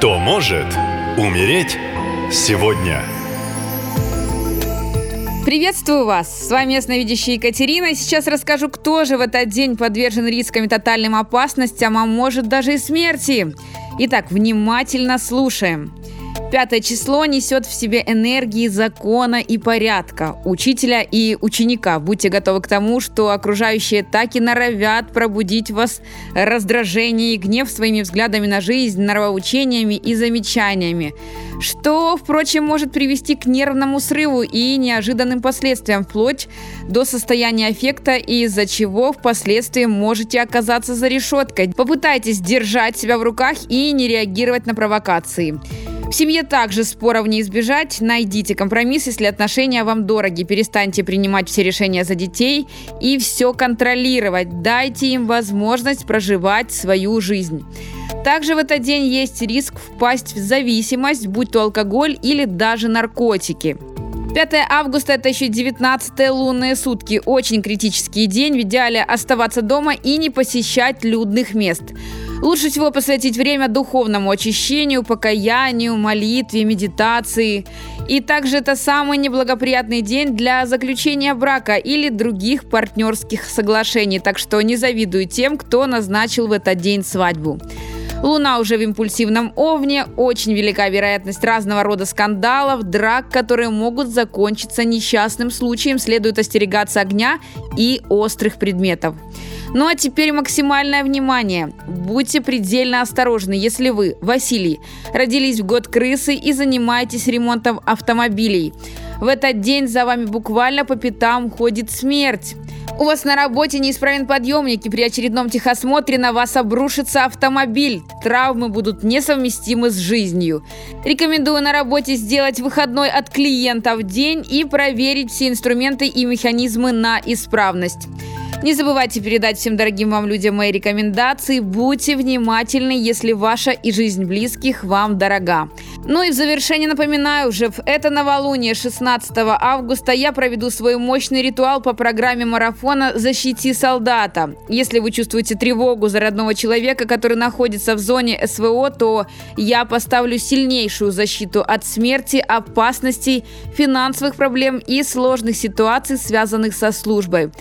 Кто может умереть сегодня? Приветствую вас! С вами ясновидящая Екатерина. Сейчас расскажу, кто же в этот день подвержен рискам и тотальным опасностям, а может даже и смерти. Итак, внимательно слушаем. Пятое число несет в себе энергии закона и порядка, учителя и ученика. Будьте готовы к тому, что окружающие так и норовят пробудить вас раздражение и гнев своими взглядами на жизнь, нравоучениями и замечаниями, что, впрочем, может привести к нервному срыву и неожиданным последствиям, вплоть до состояния аффекта, из-за чего впоследствии можете оказаться за решеткой. Попытайтесь держать себя в руках и не реагировать на провокации. В семье также споров не избежать. Найдите компромисс, если отношения вам дороги. Перестаньте принимать все решения за детей и все контролировать. Дайте им возможность проживать свою жизнь. Также в этот день есть риск впасть в зависимость, будь то алкоголь или даже наркотики. 5 августа это еще 19 лунные сутки. Очень критический день. В идеале оставаться дома и не посещать людных мест. Лучше всего посвятить время духовному очищению, покаянию, молитве, медитации. И также это самый неблагоприятный день для заключения брака или других партнерских соглашений. Так что не завидую тем, кто назначил в этот день свадьбу. Луна уже в импульсивном овне, очень велика вероятность разного рода скандалов, драк, которые могут закончиться несчастным случаем, следует остерегаться огня и острых предметов. Ну а теперь максимальное внимание. Будьте предельно осторожны, если вы, Василий, родились в год крысы и занимаетесь ремонтом автомобилей. В этот день за вами буквально по пятам ходит смерть. У вас на работе неисправен подъемник, и при очередном техосмотре на вас обрушится автомобиль. Травмы будут несовместимы с жизнью. Рекомендую на работе сделать выходной от клиента в день и проверить все инструменты и механизмы на исправность. Не забывайте передать всем дорогим вам людям мои рекомендации. Будьте внимательны, если ваша и жизнь близких вам дорога. Ну и в завершение напоминаю, уже в это новолуние 16 августа я проведу свой мощный ритуал по программе марафона «Защити солдата». Если вы чувствуете тревогу за родного человека, который находится в зоне СВО, то я поставлю сильнейшую защиту от смерти, опасностей, финансовых проблем и сложных ситуаций, связанных со службой.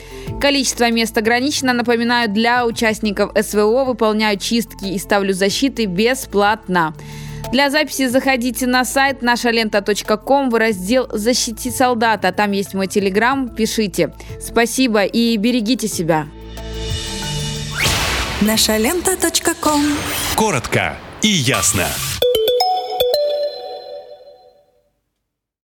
Количество мест ограничено. Напоминаю, для участников СВО выполняю чистки и ставлю защиты бесплатно. Для записи заходите на сайт нашалента.ком в раздел «Защити солдата». Там есть мой телеграм. Пишите. Спасибо и берегите себя. Нашалента.ком Коротко и ясно.